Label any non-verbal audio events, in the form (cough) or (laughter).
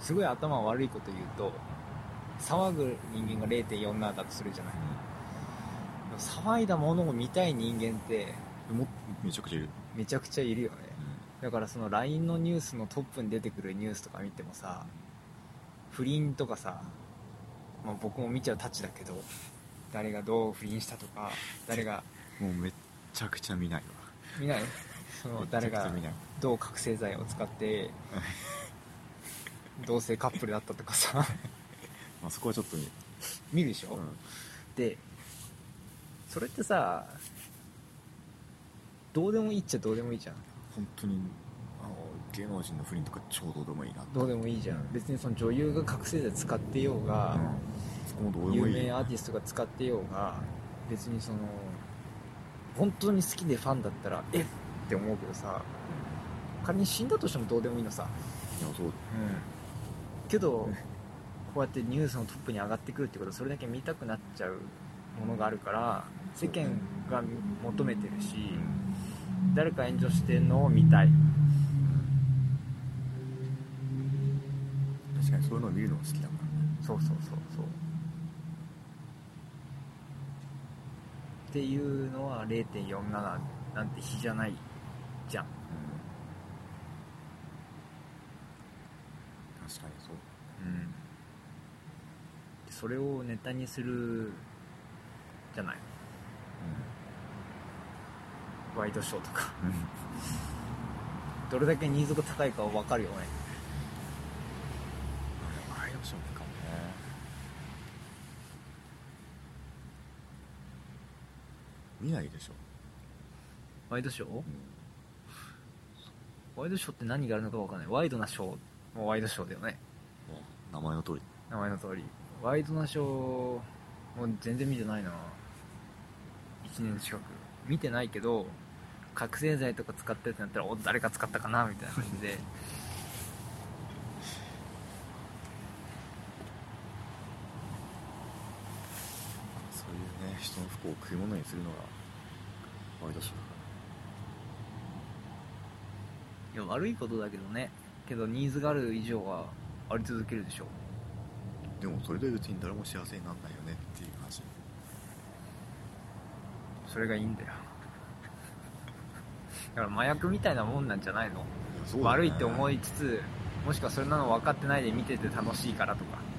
すごい頭悪いこと言うと騒ぐ人間が0.47だとするじゃない。騒いだものを見たい人間ってもめちゃくちゃいる、めちゃくちゃいるよね。だからその LINE のニュースのトップに出てくるニュースとか見てもさ不倫とかさ、まあ、僕も見ちゃうタッチだけど誰がどう不倫したとか誰がもうめっちゃくちゃ見ないわ。見ない？その誰がどう覚醒剤を使って (laughs) 同性カップルだったとかさ。(laughs) まあそこはちょっと見る、見るでしょ、うん。でそれってさどうでもいいっちゃどうでもいいじゃん。本当にあの芸能人の不倫とか超どうでもいいなどうでもいいじゃん。別にその女優が覚醒剤使ってようが、有名アーティストが使ってようが別にその本当に好きでファンだったらえっ？って思うけどさ仮に死んだとしてもどうでもいいのさ。いやそうけどこうやってニュースのトップに上がってくるってことはそれだけ見たくなっちゃうものがあるから世間が求めてるし誰か炎上してるのを見たい。確かにそういうのを見るのが好きだからね。そうそうそうそう。っていうのは0.47なんて比じゃないじゃん確かにそううん。それをネタにするじゃない。ワイドショーとか。うん、うんどれだけニーズが高いかは分かるよね。ワイドショーかもね。見ないでしょ、ワイドショー？うん。ワイドショーって何があるのか分かんない。ワイドなショーもワイドショーだよね。名前の通り。名前の通り。ワイドなショーもう全然見てないな。1年近く。見てないけど覚醒剤とか使ったやつになったらお誰が使ったかな？みたいな感じで。そういうね人の不幸を食い物にするのがワイドショーだかいや悪いことだけどねけどニーズがある以上はあり続けるでしょらでもそれで別に誰も幸せにならないよねっていう話。それがいいんだよ。(laughs) だから麻薬みたいなもんなんじゃないの、悪いって思いつつもしくはそれなの分かってないで見てて楽しいからとか